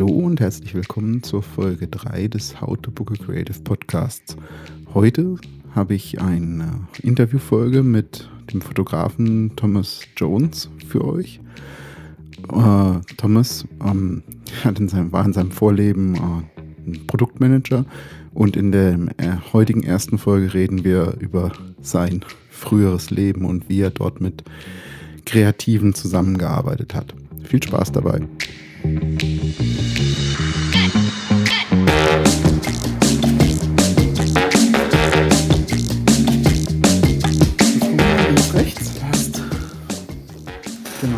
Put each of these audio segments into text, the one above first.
Hallo und herzlich willkommen zur Folge 3 des How to Book a Creative Podcasts. Heute habe ich eine Interviewfolge mit dem Fotografen Thomas Jones für euch. Äh, Thomas ähm, in seinem, war in seinem Vorleben äh, ein Produktmanager und in der äh, heutigen ersten Folge reden wir über sein früheres Leben und wie er dort mit Kreativen zusammengearbeitet hat. Viel Spaß dabei. Genau.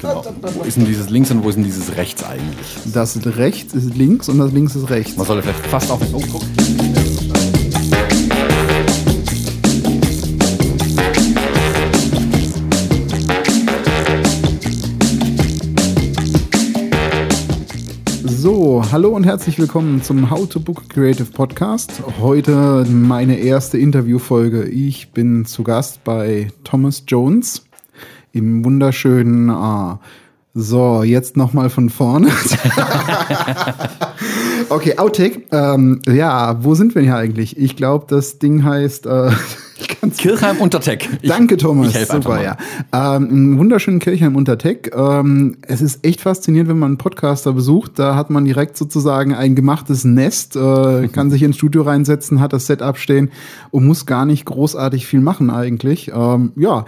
Genau. Wo ist denn dieses links und wo ist denn dieses rechts eigentlich? Das rechts ist links und das links ist rechts. Man sollte vielleicht fast auf den. Oh, guck. So, hallo und herzlich willkommen zum How to Book Creative Podcast. Heute meine erste Interviewfolge. Ich bin zu Gast bei Thomas Jones im wunderschönen äh, so, jetzt nochmal von vorne. okay, Outtake. Ähm, ja, wo sind wir hier eigentlich? Ich glaube, das Ding heißt äh, Kirchheim Untertech. Danke, Thomas. Ich Super, ja. Ähm, Im wunderschönen Kirchheim Untertech. Ähm, es ist echt faszinierend, wenn man einen Podcaster besucht. Da hat man direkt sozusagen ein gemachtes Nest, äh, kann sich ins Studio reinsetzen, hat das Setup stehen und muss gar nicht großartig viel machen eigentlich. Ähm, ja,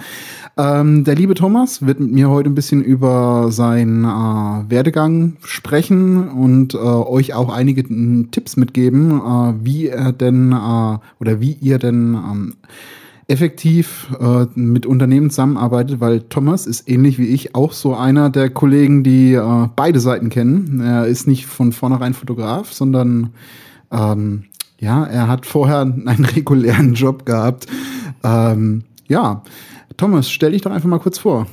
ähm, der liebe Thomas wird mit mir heute ein bisschen über seinen äh, Werdegang sprechen und äh, euch auch einige Tipps mitgeben, äh, wie er denn äh, oder wie ihr denn ähm, effektiv äh, mit Unternehmen zusammenarbeitet, weil Thomas ist ähnlich wie ich auch so einer der Kollegen, die äh, beide Seiten kennen. Er ist nicht von vornherein Fotograf, sondern ähm, ja, er hat vorher einen regulären Job gehabt. Ähm, ja, Thomas, stell dich doch einfach mal kurz vor.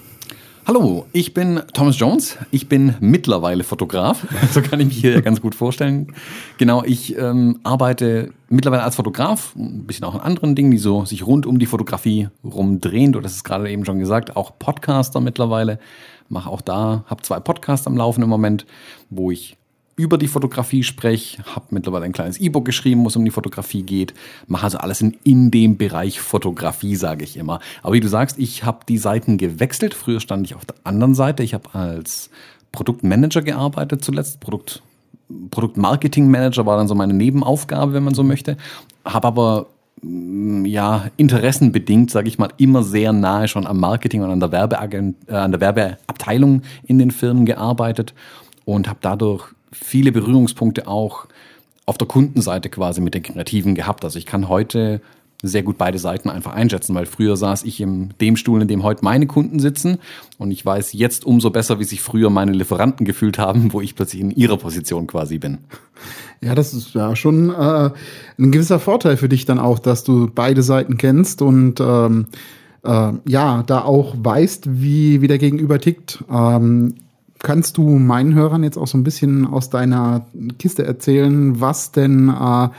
Hallo, ich bin Thomas Jones. Ich bin mittlerweile Fotograf. So kann ich mich hier ganz gut vorstellen. Genau, ich ähm, arbeite mittlerweile als Fotograf, ein bisschen auch in anderen Dingen, die so sich rund um die Fotografie rumdrehen. Du hast es gerade eben schon gesagt, auch Podcaster mittlerweile. Mache auch da, habe zwei Podcasts am Laufen im Moment, wo ich über die Fotografie spreche, habe mittlerweile ein kleines E-Book geschrieben, wo es um die Fotografie geht, mache also alles in, in dem Bereich Fotografie, sage ich immer. Aber wie du sagst, ich habe die Seiten gewechselt. Früher stand ich auf der anderen Seite. Ich habe als Produktmanager gearbeitet zuletzt. Produkt, Produktmarketingmanager war dann so meine Nebenaufgabe, wenn man so möchte. Habe aber mm, ja, interessenbedingt, sage ich mal, immer sehr nahe schon am Marketing und an der, Werbeagent, äh, an der Werbeabteilung in den Firmen gearbeitet und habe dadurch viele Berührungspunkte auch auf der Kundenseite quasi mit den Kreativen gehabt. Also ich kann heute sehr gut beide Seiten einfach einschätzen, weil früher saß ich in dem Stuhl, in dem heute meine Kunden sitzen und ich weiß jetzt umso besser, wie sich früher meine Lieferanten gefühlt haben, wo ich plötzlich in ihrer Position quasi bin. Ja, das ist ja schon äh, ein gewisser Vorteil für dich dann auch, dass du beide Seiten kennst und ähm, äh, ja, da auch weißt, wie, wie der Gegenüber tickt. Ähm, kannst du meinen Hörern jetzt auch so ein bisschen aus deiner Kiste erzählen, was denn, äh,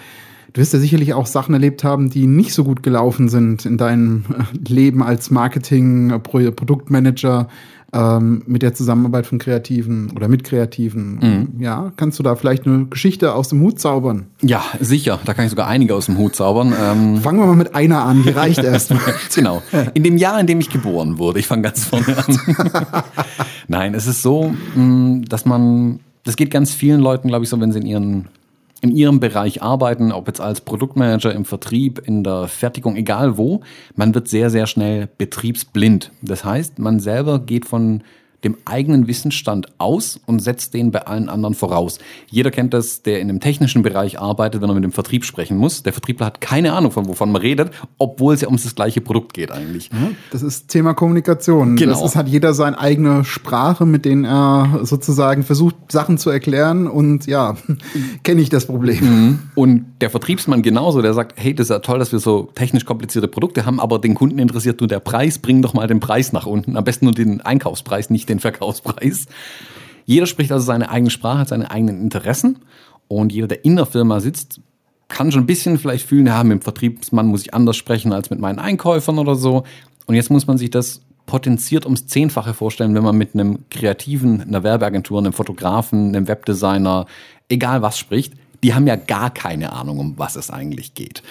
du wirst ja sicherlich auch Sachen erlebt haben, die nicht so gut gelaufen sind in deinem äh, Leben als Marketing, Produktmanager ähm, mit der Zusammenarbeit von Kreativen oder mit Kreativen. Mhm. Ja, kannst du da vielleicht eine Geschichte aus dem Hut zaubern? Ja, sicher. Da kann ich sogar einige aus dem Hut zaubern. Ähm Fangen wir mal mit einer an, die reicht erstmal. genau. In dem Jahr, in dem ich geboren wurde. Ich fange ganz vorne an. Nein, es ist so, mm, dass man, das geht ganz vielen Leuten, glaube ich, so, wenn sie in ihren in ihrem Bereich arbeiten, ob jetzt als Produktmanager im Vertrieb, in der Fertigung, egal wo, man wird sehr, sehr schnell betriebsblind. Das heißt, man selber geht von dem eigenen Wissensstand aus und setzt den bei allen anderen voraus. Jeder kennt das, der in einem technischen Bereich arbeitet, wenn er mit dem Vertrieb sprechen muss. Der Vertriebler hat keine Ahnung, von wovon man redet, obwohl es ja ums das gleiche Produkt geht eigentlich. Das ist Thema Kommunikation. Genau. Das ist, hat jeder seine eigene Sprache, mit denen er sozusagen versucht, Sachen zu erklären und ja, kenne ich das Problem. Mhm. Und der Vertriebsmann genauso, der sagt, hey, das ist ja toll, dass wir so technisch komplizierte Produkte haben, aber den Kunden interessiert nur der Preis, bring doch mal den Preis nach unten. Am besten nur den Einkaufspreis, nicht den Verkaufspreis. Jeder spricht also seine eigene Sprache, hat seine eigenen Interessen und jeder, der in der Firma sitzt, kann schon ein bisschen vielleicht fühlen, ja, mit dem Vertriebsmann muss ich anders sprechen als mit meinen Einkäufern oder so. Und jetzt muss man sich das potenziert ums Zehnfache vorstellen, wenn man mit einem Kreativen, einer Werbeagentur, einem Fotografen, einem Webdesigner, egal was spricht. Die haben ja gar keine Ahnung, um was es eigentlich geht.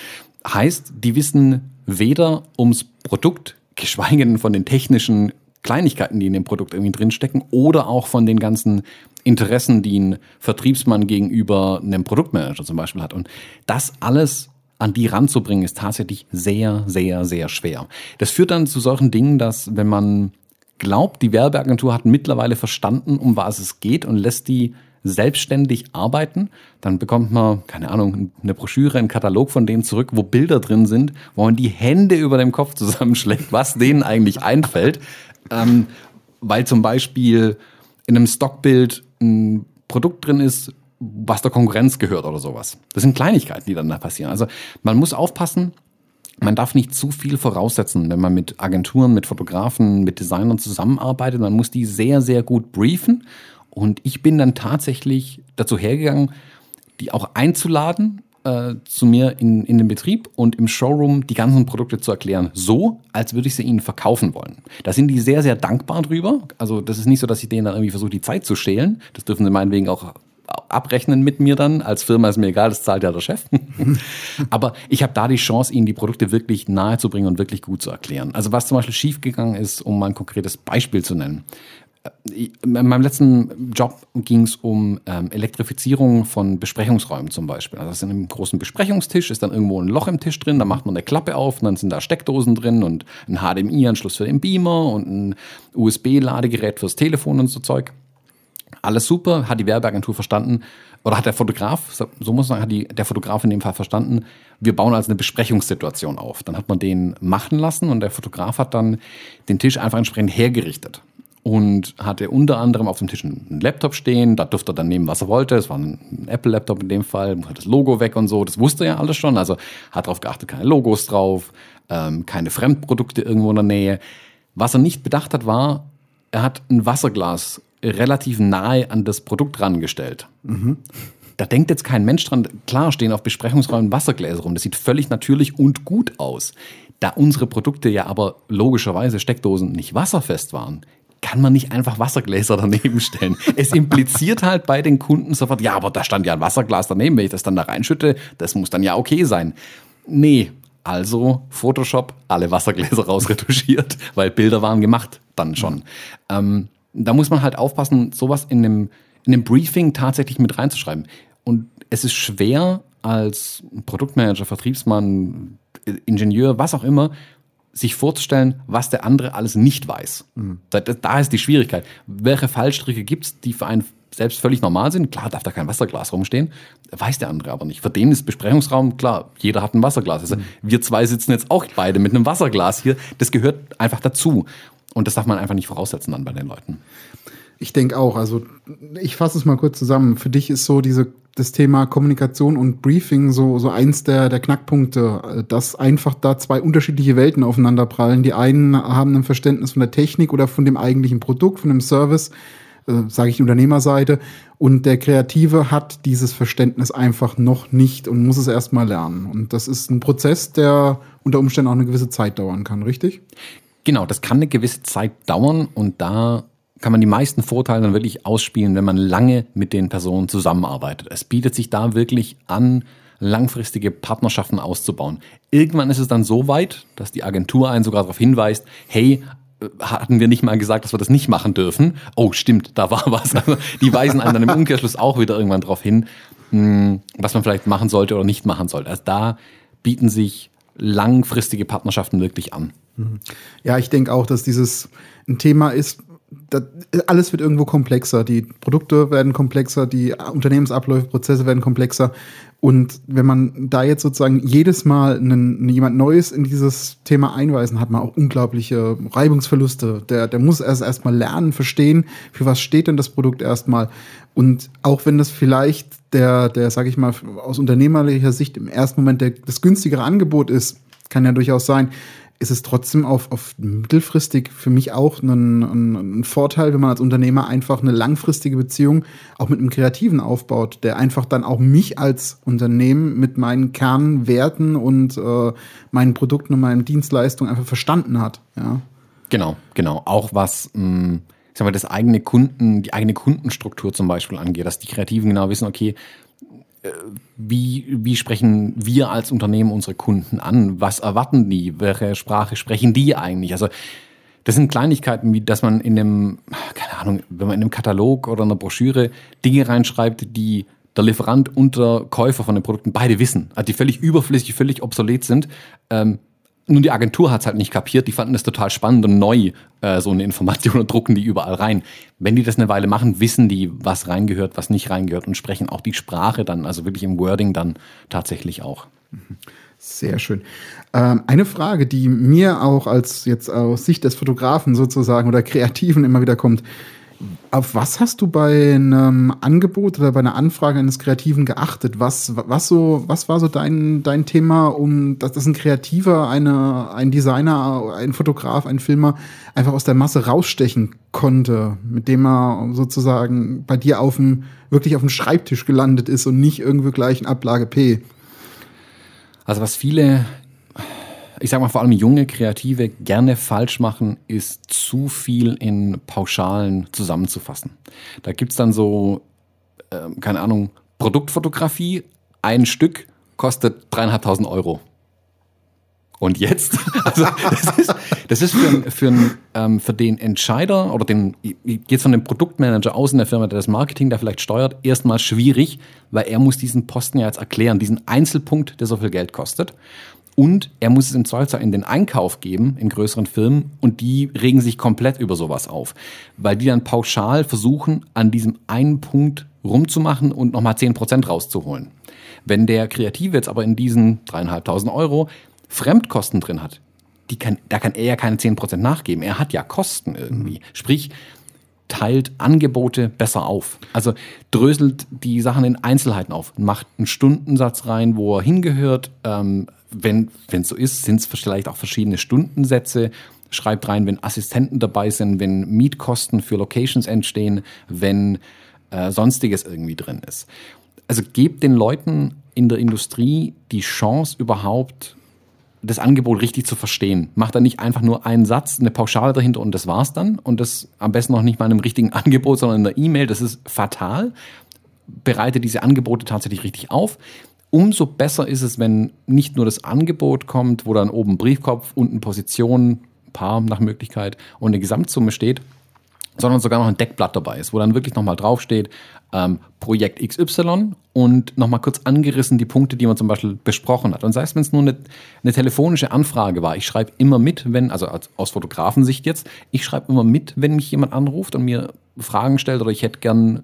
Heißt, die wissen weder ums Produkt, geschweige denn von den technischen Kleinigkeiten, die in dem Produkt irgendwie drinstecken, oder auch von den ganzen Interessen, die ein Vertriebsmann gegenüber einem Produktmanager zum Beispiel hat. Und das alles an die ranzubringen, ist tatsächlich sehr, sehr, sehr schwer. Das führt dann zu solchen Dingen, dass wenn man glaubt, die Werbeagentur hat mittlerweile verstanden, um was es geht und lässt die selbstständig arbeiten, dann bekommt man, keine Ahnung, eine Broschüre, einen Katalog von denen zurück, wo Bilder drin sind, wo man die Hände über dem Kopf zusammenschlägt, was denen eigentlich einfällt. Ähm, weil zum Beispiel in einem Stockbild ein Produkt drin ist, was der Konkurrenz gehört oder sowas. Das sind Kleinigkeiten, die dann da passieren. Also man muss aufpassen, man darf nicht zu viel voraussetzen, wenn man mit Agenturen, mit Fotografen, mit Designern zusammenarbeitet. Man muss die sehr, sehr gut briefen. Und ich bin dann tatsächlich dazu hergegangen, die auch einzuladen äh, zu mir in, in den Betrieb und im Showroom die ganzen Produkte zu erklären, so als würde ich sie ihnen verkaufen wollen. Da sind die sehr, sehr dankbar drüber. Also das ist nicht so, dass ich denen dann irgendwie versuche, die Zeit zu stehlen. Das dürfen sie meinetwegen auch abrechnen mit mir dann. Als Firma ist mir egal, das zahlt ja der Chef. Aber ich habe da die Chance, ihnen die Produkte wirklich nahe zu bringen und wirklich gut zu erklären. Also was zum Beispiel schiefgegangen ist, um mal ein konkretes Beispiel zu nennen. Äh, in meinem letzten Job ging es um ähm, Elektrifizierung von Besprechungsräumen zum Beispiel. Also in einem großen Besprechungstisch ist dann irgendwo ein Loch im Tisch drin, da macht man eine Klappe auf und dann sind da Steckdosen drin und ein HDMI-Anschluss für den Beamer und ein USB-Ladegerät fürs Telefon und so Zeug. Alles super, hat die Werbeagentur verstanden oder hat der Fotograf, so muss man sagen, hat die, der Fotograf in dem Fall verstanden, wir bauen also eine Besprechungssituation auf. Dann hat man den machen lassen und der Fotograf hat dann den Tisch einfach entsprechend hergerichtet und hatte unter anderem auf dem Tisch einen Laptop stehen. Da durfte er dann nehmen, was er wollte. Es war ein Apple-Laptop in dem Fall, hat das Logo weg und so. Das wusste er ja alles schon. Also hat darauf geachtet, keine Logos drauf, ähm, keine Fremdprodukte irgendwo in der Nähe. Was er nicht bedacht hat, war, er hat ein Wasserglas relativ nahe an das Produkt rangestellt. Mhm. Da denkt jetzt kein Mensch dran. Klar stehen auf Besprechungsräumen Wassergläser rum. Das sieht völlig natürlich und gut aus. Da unsere Produkte ja aber logischerweise Steckdosen nicht wasserfest waren, kann man nicht einfach Wassergläser daneben stellen. es impliziert halt bei den Kunden sofort, ja, aber da stand ja ein Wasserglas daneben, wenn ich das dann da reinschütte, das muss dann ja okay sein. Nee, also Photoshop, alle Wassergläser rausretuschiert, weil Bilder waren gemacht dann schon. Ähm, da muss man halt aufpassen, sowas in einem, in einem Briefing tatsächlich mit reinzuschreiben. Und es ist schwer als Produktmanager, Vertriebsmann, Ingenieur, was auch immer, sich vorzustellen, was der andere alles nicht weiß. Mhm. Da, da, ist die Schwierigkeit. Welche Fallstricke gibt es, die für einen selbst völlig normal sind? Klar darf da kein Wasserglas rumstehen, weiß der andere aber nicht. Für den ist Besprechungsraum, klar, jeder hat ein Wasserglas. Also mhm. wir zwei sitzen jetzt auch beide mit einem Wasserglas hier. Das gehört einfach dazu. Und das darf man einfach nicht voraussetzen dann bei den Leuten. Ich denke auch. Also ich fasse es mal kurz zusammen. Für dich ist so diese das Thema Kommunikation und Briefing so, so eins der, der Knackpunkte, dass einfach da zwei unterschiedliche Welten aufeinander prallen. Die einen haben ein Verständnis von der Technik oder von dem eigentlichen Produkt, von dem Service, äh, sage ich Unternehmerseite, und der Kreative hat dieses Verständnis einfach noch nicht und muss es erstmal lernen. Und das ist ein Prozess, der unter Umständen auch eine gewisse Zeit dauern kann, richtig? Genau, das kann eine gewisse Zeit dauern und da kann man die meisten Vorteile dann wirklich ausspielen, wenn man lange mit den Personen zusammenarbeitet. Es bietet sich da wirklich an, langfristige Partnerschaften auszubauen. Irgendwann ist es dann so weit, dass die Agentur einen sogar darauf hinweist, hey, äh, hatten wir nicht mal gesagt, dass wir das nicht machen dürfen. Oh, stimmt, da war was. Also, die weisen einen dann im Umkehrschluss auch wieder irgendwann darauf hin, hm, was man vielleicht machen sollte oder nicht machen sollte. Also da bieten sich langfristige Partnerschaften wirklich an. Ja, ich denke auch, dass dieses ein Thema ist, das, alles wird irgendwo komplexer. Die Produkte werden komplexer, die Unternehmensabläufe, Prozesse werden komplexer. Und wenn man da jetzt sozusagen jedes Mal einen, jemand Neues in dieses Thema einweisen, hat man auch unglaubliche Reibungsverluste. Der, der muss erst erstmal lernen, verstehen, für was steht denn das Produkt erstmal. Und auch wenn das vielleicht der, der, sag ich mal, aus unternehmerlicher Sicht im ersten Moment der, das günstigere Angebot ist, kann ja durchaus sein, ist es trotzdem auf, auf mittelfristig für mich auch ein, ein, ein, Vorteil, wenn man als Unternehmer einfach eine langfristige Beziehung auch mit einem Kreativen aufbaut, der einfach dann auch mich als Unternehmen mit meinen Kernwerten und äh, meinen Produkten und meinen Dienstleistungen einfach verstanden hat. Ja. Genau, genau. Auch was, mh, ich sag mal, das eigene Kunden, die eigene Kundenstruktur zum Beispiel angeht, dass die Kreativen genau wissen, okay, wie, wie sprechen wir als Unternehmen unsere Kunden an? Was erwarten die? Welche Sprache sprechen die eigentlich? Also das sind Kleinigkeiten, wie dass man in einem, keine Ahnung, wenn man in einem Katalog oder einer Broschüre Dinge reinschreibt, die der Lieferant und der Käufer von den Produkten beide wissen, also die völlig überflüssig, völlig obsolet sind. Ähm, nun, die Agentur hat es halt nicht kapiert, die fanden das total spannend und neu, äh, so eine Information und drucken die überall rein. Wenn die das eine Weile machen, wissen die, was reingehört, was nicht reingehört und sprechen auch die Sprache dann, also wirklich im Wording dann tatsächlich auch. Sehr schön. Ähm, eine Frage, die mir auch als jetzt aus Sicht des Fotografen sozusagen oder Kreativen immer wieder kommt. Auf was hast du bei einem Angebot oder bei einer Anfrage eines Kreativen geachtet? Was, was, so, was war so dein, dein Thema, um dass, dass ein Kreativer, eine, ein Designer, ein Fotograf, ein Filmer einfach aus der Masse rausstechen konnte, mit dem er sozusagen bei dir auf dem, wirklich auf dem Schreibtisch gelandet ist und nicht irgendwie gleich in Ablage P? Also was viele ich sag mal vor allem junge Kreative gerne falsch machen, ist zu viel in Pauschalen zusammenzufassen. Da gibt's dann so, äh, keine Ahnung, Produktfotografie, ein Stück kostet dreieinhalbtausend Euro. Und jetzt? Also das ist, das ist für, für, ähm, für den Entscheider oder den, jetzt von dem Produktmanager aus in der Firma, der das Marketing da vielleicht steuert, erstmal schwierig, weil er muss diesen Posten ja jetzt erklären, diesen Einzelpunkt, der so viel Geld kostet. Und er muss es im Zweifelsfall in den Einkauf geben, in größeren Firmen, und die regen sich komplett über sowas auf. Weil die dann pauschal versuchen, an diesem einen Punkt rumzumachen und nochmal 10% rauszuholen. Wenn der Kreative jetzt aber in diesen dreieinhalbtausend Euro Fremdkosten drin hat, die kann, da kann er ja keine 10% nachgeben. Er hat ja Kosten irgendwie. Sprich, teilt Angebote besser auf. Also dröselt die Sachen in Einzelheiten auf, macht einen Stundensatz rein, wo er hingehört, ähm, wenn es so ist, sind es vielleicht auch verschiedene Stundensätze. Schreibt rein, wenn Assistenten dabei sind, wenn Mietkosten für Locations entstehen, wenn äh, sonstiges irgendwie drin ist. Also gebt den Leuten in der Industrie die Chance überhaupt das Angebot richtig zu verstehen. Macht da nicht einfach nur einen Satz, eine Pauschale dahinter und das war's dann. Und das am besten noch nicht mal in einem richtigen Angebot, sondern in der E-Mail. Das ist fatal. Bereite diese Angebote tatsächlich richtig auf umso besser ist es, wenn nicht nur das Angebot kommt, wo dann oben Briefkopf, unten Position, Paar nach Möglichkeit und eine Gesamtsumme steht, sondern sogar noch ein Deckblatt dabei ist, wo dann wirklich nochmal draufsteht, ähm, Projekt XY und nochmal kurz angerissen die Punkte, die man zum Beispiel besprochen hat. Und sei es, wenn es nur eine, eine, telefonische Anfrage war, ich schreibe immer mit, wenn, also als, aus Fotografensicht jetzt, ich schreibe immer mit, wenn mich jemand anruft und mir Fragen stellt oder ich hätte gern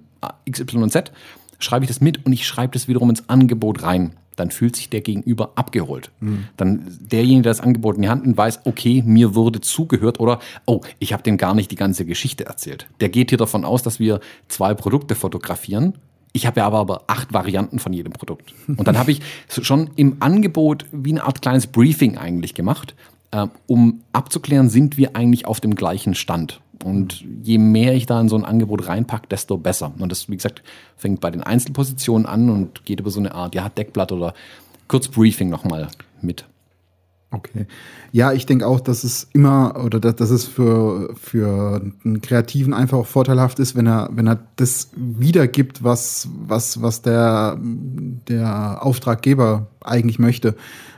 XYZ, schreibe ich das mit und ich schreibe das wiederum ins Angebot rein. Dann fühlt sich der Gegenüber abgeholt. Mhm. Dann derjenige, der das Angebot in die Hand nimmt, weiß, okay, mir wurde zugehört oder, oh, ich habe dem gar nicht die ganze Geschichte erzählt. Der geht hier davon aus, dass wir zwei Produkte fotografieren. Ich habe ja aber, aber acht Varianten von jedem Produkt. Und dann habe ich schon im Angebot wie eine Art kleines Briefing eigentlich gemacht, äh, um abzuklären, sind wir eigentlich auf dem gleichen Stand. Und je mehr ich da in so ein Angebot reinpacke, desto besser. Und das, wie gesagt, fängt bei den Einzelpositionen an und geht über so eine Art, ja, Deckblatt oder Kurzbriefing nochmal mit. Okay. Ja, ich denke auch, dass es immer oder dass, dass es für, für einen Kreativen einfach auch vorteilhaft ist, wenn er, wenn er das wiedergibt, was, was, was der, der Auftraggeber eigentlich möchte.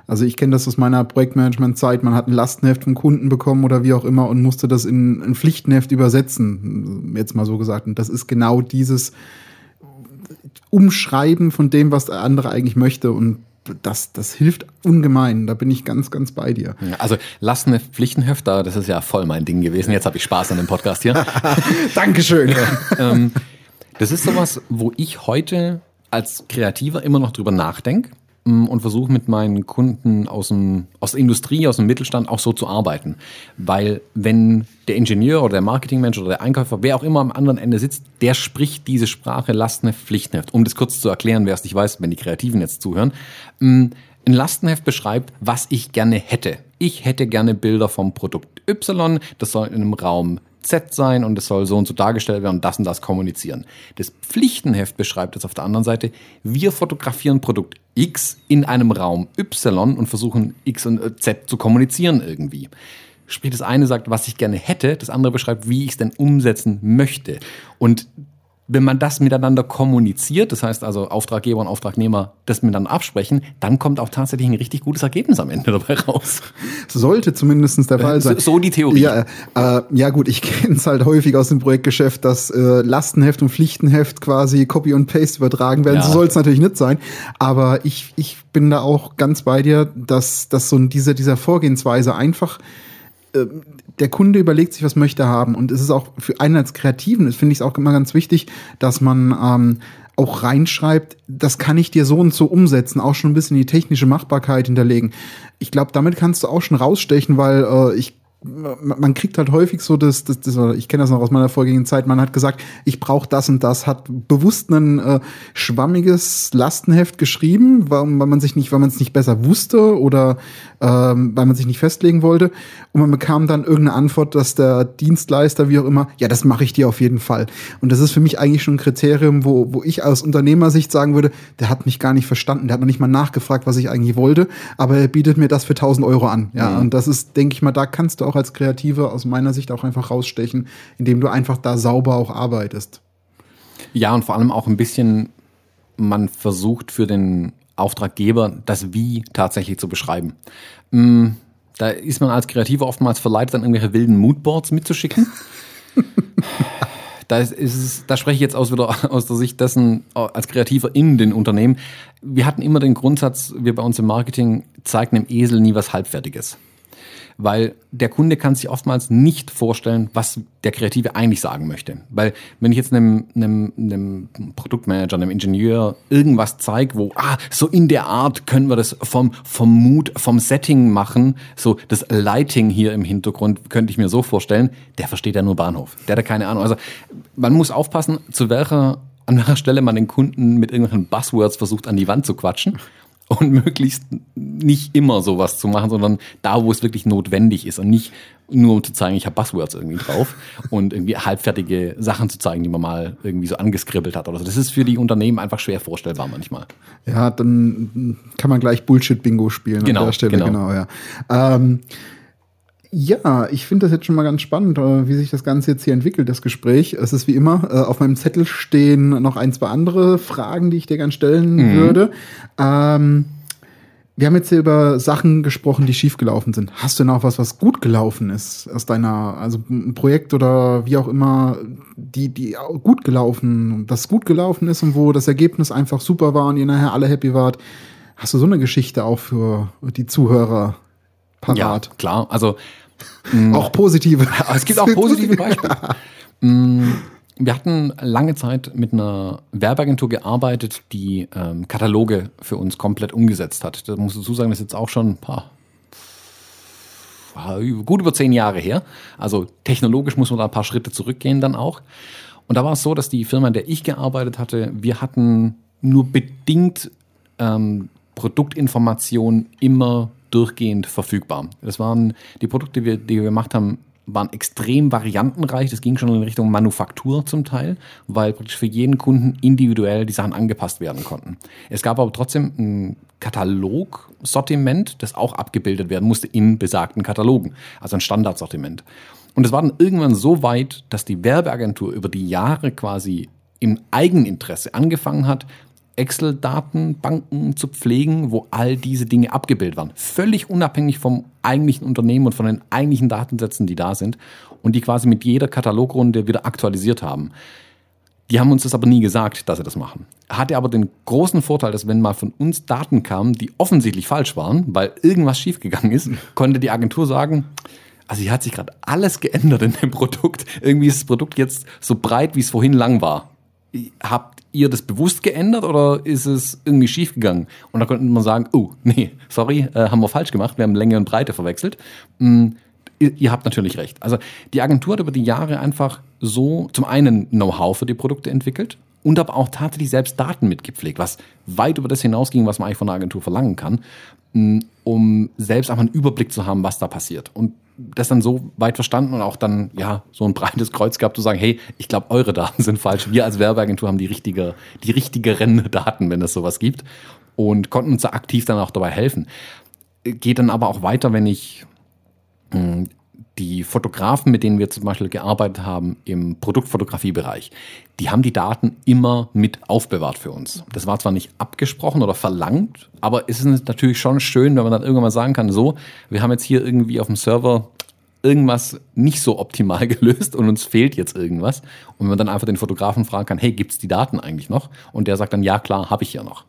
Also ich kenne das aus meiner Projektmanagement-Zeit. Man hat ein Lastenheft vom Kunden bekommen oder wie auch immer und musste das in ein Pflichtenheft übersetzen, jetzt mal so gesagt. Und das ist genau dieses Umschreiben von dem, was der andere eigentlich möchte. Und das, das hilft ungemein. Da bin ich ganz, ganz bei dir. also Lastenheft, Pflichtenheft, das ist ja voll mein Ding gewesen. Jetzt habe ich Spaß an dem Podcast hier. Dankeschön. ähm, das ist sowas, wo ich heute als Kreativer immer noch drüber nachdenke und versuche mit meinen Kunden aus, dem, aus der Industrie, aus dem Mittelstand auch so zu arbeiten. Weil wenn der Ingenieur oder der Marketingmensch oder der Einkäufer, wer auch immer am anderen Ende sitzt, der spricht diese Sprache Lastenheft, Pflichtenheft. Um das kurz zu erklären, wer es nicht weiß, wenn die Kreativen jetzt zuhören. Mm, ein Lastenheft beschreibt, was ich gerne hätte. Ich hätte gerne Bilder vom Produkt Y, das soll in einem Raum Z sein und es soll so und so dargestellt werden und das und das kommunizieren. Das Pflichtenheft beschreibt es auf der anderen Seite, wir fotografieren Produkt X in einem Raum Y und versuchen X und Z zu kommunizieren irgendwie. Sprich, das eine sagt, was ich gerne hätte, das andere beschreibt, wie ich es denn umsetzen möchte. Und wenn man das miteinander kommuniziert, das heißt also Auftraggeber und Auftragnehmer das miteinander absprechen, dann kommt auch tatsächlich ein richtig gutes Ergebnis am Ende dabei raus. Sollte zumindest der Fall sein. So, so die Theorie. Ja, äh, ja gut, ich kenne es halt häufig aus dem Projektgeschäft, dass äh, Lastenheft und Pflichtenheft quasi Copy und Paste übertragen werden. Ja. So soll es natürlich nicht sein. Aber ich, ich bin da auch ganz bei dir, dass, dass so diese, dieser Vorgehensweise einfach äh, der Kunde überlegt sich, was möchte er haben. Und es ist auch für einen als Kreativen, finde ich es auch immer ganz wichtig, dass man ähm, auch reinschreibt, das kann ich dir so und so umsetzen, auch schon ein bisschen die technische Machbarkeit hinterlegen. Ich glaube, damit kannst du auch schon rausstechen, weil äh, ich man kriegt halt häufig so das, das, das ich kenne das noch aus meiner vorgängigen Zeit, man hat gesagt, ich brauche das und das, hat bewusst ein äh, schwammiges Lastenheft geschrieben, weil, weil man sich nicht, weil man es nicht besser wusste oder ähm, weil man sich nicht festlegen wollte. Und man bekam dann irgendeine Antwort, dass der Dienstleister, wie auch immer, ja, das mache ich dir auf jeden Fall. Und das ist für mich eigentlich schon ein Kriterium, wo, wo ich aus Unternehmersicht sagen würde, der hat mich gar nicht verstanden, der hat noch nicht mal nachgefragt, was ich eigentlich wollte, aber er bietet mir das für 1000 Euro an. Ja, mhm. und das ist, denke ich mal, da kannst du auch als Kreative aus meiner Sicht auch einfach rausstechen, indem du einfach da sauber auch arbeitest. Ja, und vor allem auch ein bisschen, man versucht für den Auftraggeber das Wie tatsächlich zu beschreiben. Mm, da ist man als Kreativer oftmals verleitet, dann irgendwelche wilden Moodboards mitzuschicken. da, ist, da spreche ich jetzt aus, wieder aus der Sicht dessen, als Kreativer in den Unternehmen. Wir hatten immer den Grundsatz, wir bei uns im Marketing zeigen dem Esel nie was Halbfertiges weil der Kunde kann sich oftmals nicht vorstellen, was der Kreative eigentlich sagen möchte. Weil wenn ich jetzt einem, einem, einem Produktmanager, einem Ingenieur irgendwas zeige, wo, ah, so in der Art können wir das vom, vom Mood, vom Setting machen, so das Lighting hier im Hintergrund könnte ich mir so vorstellen, der versteht ja nur Bahnhof. Der hat ja keine Ahnung. Also man muss aufpassen, zu welcher an welcher Stelle man den Kunden mit irgendwelchen Buzzwords versucht an die Wand zu quatschen und möglichst nicht immer sowas zu machen, sondern da, wo es wirklich notwendig ist und nicht nur um zu zeigen, ich habe Buzzwords irgendwie drauf und irgendwie halbfertige Sachen zu zeigen, die man mal irgendwie so angeskribbelt hat oder so. Das ist für die Unternehmen einfach schwer vorstellbar manchmal. Ja, dann kann man gleich Bullshit-Bingo spielen genau, an der Stelle. Genau, genau ja. Ähm, ja, ich finde das jetzt schon mal ganz spannend, äh, wie sich das Ganze jetzt hier entwickelt, das Gespräch. Es ist wie immer, äh, auf meinem Zettel stehen noch ein, zwei andere Fragen, die ich dir gerne stellen mhm. würde. Ähm, wir haben jetzt hier über Sachen gesprochen, die schiefgelaufen sind. Hast du noch was, was gut gelaufen ist aus deiner, also ein Projekt oder wie auch immer, die, die gut gelaufen, das gut gelaufen ist und wo das Ergebnis einfach super war und ihr nachher alle happy wart? Hast du so eine Geschichte auch für die Zuhörer parat? Ja, klar. Also Mm. Auch positive. Es gibt auch positive Beispiele. Mm, wir hatten lange Zeit mit einer Werbeagentur gearbeitet, die ähm, Kataloge für uns komplett umgesetzt hat. Da muss ich dazu sagen, das ist jetzt auch schon ein paar, gut über zehn Jahre her. Also technologisch muss man da ein paar Schritte zurückgehen dann auch. Und da war es so, dass die Firma, in der ich gearbeitet hatte, wir hatten nur bedingt ähm, Produktinformationen immer durchgehend verfügbar. Das waren die Produkte, die wir, die wir gemacht haben, waren extrem variantenreich. Das ging schon in Richtung Manufaktur zum Teil, weil praktisch für jeden Kunden individuell die Sachen angepasst werden konnten. Es gab aber trotzdem ein Katalogsortiment, das auch abgebildet werden musste in besagten Katalogen, also ein Standardsortiment. Und es war dann irgendwann so weit, dass die Werbeagentur über die Jahre quasi im Eigeninteresse angefangen hat, Excel-Datenbanken zu pflegen, wo all diese Dinge abgebildet waren. Völlig unabhängig vom eigentlichen Unternehmen und von den eigentlichen Datensätzen, die da sind und die quasi mit jeder Katalogrunde wieder aktualisiert haben. Die haben uns das aber nie gesagt, dass sie das machen. Hatte aber den großen Vorteil, dass wenn mal von uns Daten kamen, die offensichtlich falsch waren, weil irgendwas schiefgegangen ist, konnte die Agentur sagen, also hier hat sich gerade alles geändert in dem Produkt. Irgendwie ist das Produkt jetzt so breit, wie es vorhin lang war. Habt ihr das bewusst geändert oder ist es irgendwie schief gegangen? Und da könnte man sagen, oh, nee, sorry, äh, haben wir falsch gemacht, wir haben Länge und Breite verwechselt. Mm, ihr, habt natürlich recht. Also die Agentur hat über die Jahre einfach so zum einen Know-how für die Produkte entwickelt und aber auch tatsächlich selbst Daten mitgepflegt, was weit über das hinausging, was man eigentlich von der Agentur verlangen kann, um selbst einfach einen Überblick zu haben, was da passiert. Und das dann so weit verstanden und auch dann ja so ein breites Kreuz gehabt zu sagen, hey, ich glaube, eure Daten sind falsch. Wir als Werbeagentur haben die richtige, die richtigeren Daten, wenn es sowas gibt und konnten uns da aktiv dann auch dabei helfen. Geht dann aber auch weiter, wenn ich hm, die Fotografen, mit denen wir zum Beispiel gearbeitet haben im Produktfotografiebereich, die haben die Daten immer mit aufbewahrt für uns. Das war zwar nicht abgesprochen oder verlangt, aber es ist natürlich schon schön, wenn man dann irgendwann mal sagen kann, so, wir haben jetzt hier irgendwie auf dem Server irgendwas nicht so optimal gelöst und uns fehlt jetzt irgendwas. Und man dann einfach den Fotografen fragen kann, hey, gibt's die Daten eigentlich noch? Und der sagt dann, ja klar, habe ich ja noch.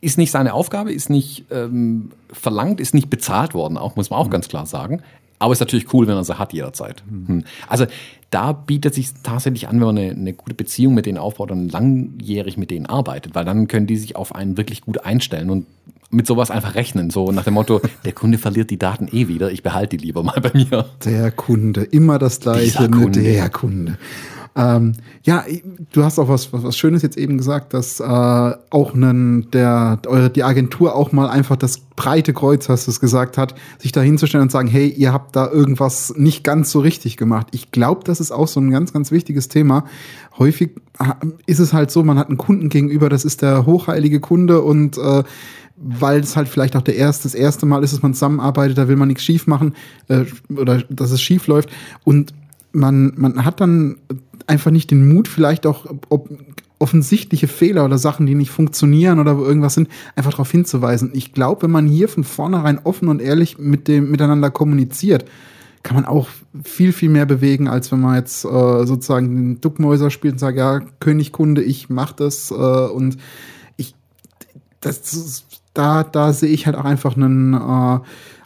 Ist nicht seine Aufgabe, ist nicht ähm, verlangt, ist nicht bezahlt worden, auch muss man auch mhm. ganz klar sagen. Aber ist natürlich cool, wenn man sie hat jederzeit. Mhm. Also da bietet sich tatsächlich an, wenn man eine, eine, gute Beziehung mit denen aufbaut und langjährig mit denen arbeitet, weil dann können die sich auf einen wirklich gut einstellen und mit sowas einfach rechnen. So nach dem Motto, der Kunde verliert die Daten eh wieder, ich behalte die lieber mal bei mir. Der Kunde, immer das gleiche, Kunde. der Kunde. Ähm, ja, du hast auch was, was, was Schönes jetzt eben gesagt, dass äh, auch nen, der, eure, die Agentur auch mal einfach das breite Kreuz, hast du es gesagt hat, sich da hinzustellen und sagen, hey, ihr habt da irgendwas nicht ganz so richtig gemacht. Ich glaube, das ist auch so ein ganz, ganz wichtiges Thema. Häufig äh, ist es halt so, man hat einen Kunden gegenüber, das ist der hochheilige Kunde und äh, weil es halt vielleicht auch der erste, das erste Mal ist, dass man zusammenarbeitet, da will man nichts schief machen äh, oder dass es schief läuft. Und man, man hat dann einfach nicht den Mut, vielleicht auch ob offensichtliche Fehler oder Sachen, die nicht funktionieren oder irgendwas sind, einfach darauf hinzuweisen. Ich glaube, wenn man hier von vornherein offen und ehrlich mit dem miteinander kommuniziert, kann man auch viel, viel mehr bewegen, als wenn man jetzt äh, sozusagen den Duckmäuser spielt und sagt, ja, König, Kunde, ich mach das äh, und ich, das, da, da sehe ich halt auch einfach einen, äh,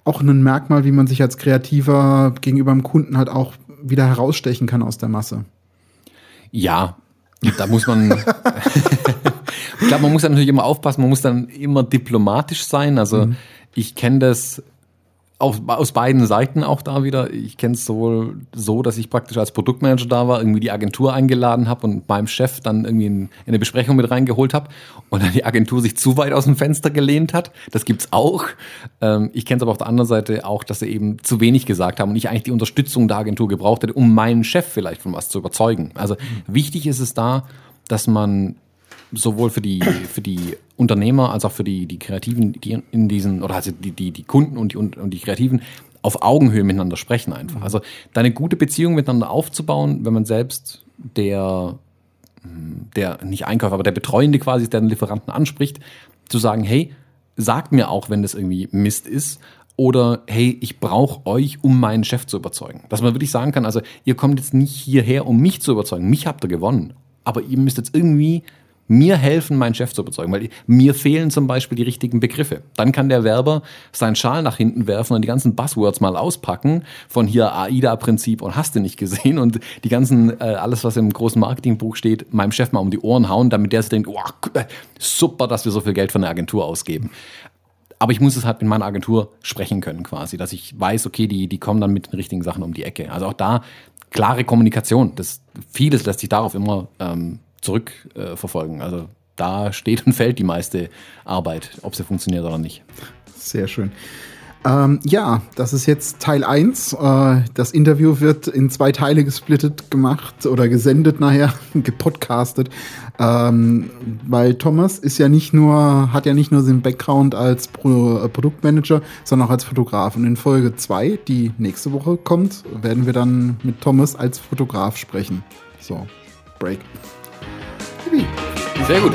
auch ein Merkmal, wie man sich als Kreativer gegenüber dem Kunden halt auch wieder herausstechen kann aus der Masse. Ja, da muss man. ich glaube, man muss natürlich immer aufpassen, man muss dann immer diplomatisch sein. Also mhm. ich kenne das auf, aus beiden Seiten auch da wieder. Ich kenne es sowohl so, dass ich praktisch als Produktmanager da war, irgendwie die Agentur eingeladen habe und beim Chef dann irgendwie in, in eine Besprechung mit reingeholt habe und dann die Agentur sich zu weit aus dem Fenster gelehnt hat. Das gibt's auch. Ähm, ich kenne es aber auf der anderen Seite auch, dass sie eben zu wenig gesagt haben und ich eigentlich die Unterstützung der Agentur gebraucht hätte, um meinen Chef vielleicht von was zu überzeugen. Also mhm. wichtig ist es da, dass man sowohl für die, für die Unternehmer als auch für die, die Kreativen, die in diesen, oder also die, die, die Kunden und die, und die Kreativen auf Augenhöhe miteinander sprechen einfach. Also da eine gute Beziehung miteinander aufzubauen, wenn man selbst der, der nicht Einkäufer, aber der Betreuende quasi, der den Lieferanten anspricht, zu sagen, hey, sagt mir auch, wenn das irgendwie Mist ist, oder hey, ich brauche euch, um meinen Chef zu überzeugen. Dass man wirklich sagen kann, also ihr kommt jetzt nicht hierher, um mich zu überzeugen. Mich habt ihr gewonnen. Aber ihr müsst jetzt irgendwie mir helfen, meinen Chef zu überzeugen, weil mir fehlen zum Beispiel die richtigen Begriffe. Dann kann der Werber seinen Schal nach hinten werfen und die ganzen Buzzwords mal auspacken von hier AIDA-Prinzip und hast du nicht gesehen und die ganzen, äh, alles was im großen Marketingbuch steht, meinem Chef mal um die Ohren hauen, damit der sich denkt, oh, super, dass wir so viel Geld für eine Agentur ausgeben. Aber ich muss es halt mit meiner Agentur sprechen können quasi, dass ich weiß, okay, die, die kommen dann mit den richtigen Sachen um die Ecke. Also auch da klare Kommunikation. Das, vieles lässt sich darauf immer ähm, zurückverfolgen. Also da steht und fällt die meiste Arbeit, ob sie funktioniert oder nicht. Sehr schön. Ähm, ja, das ist jetzt Teil 1. Äh, das Interview wird in zwei Teile gesplittet gemacht oder gesendet nachher, gepodcastet. Ähm, weil Thomas ist ja nicht nur, hat ja nicht nur den Background als Pro äh, Produktmanager, sondern auch als Fotograf. Und in Folge 2, die nächste Woche kommt, werden wir dann mit Thomas als Fotograf sprechen. So, Break. Sehr gut.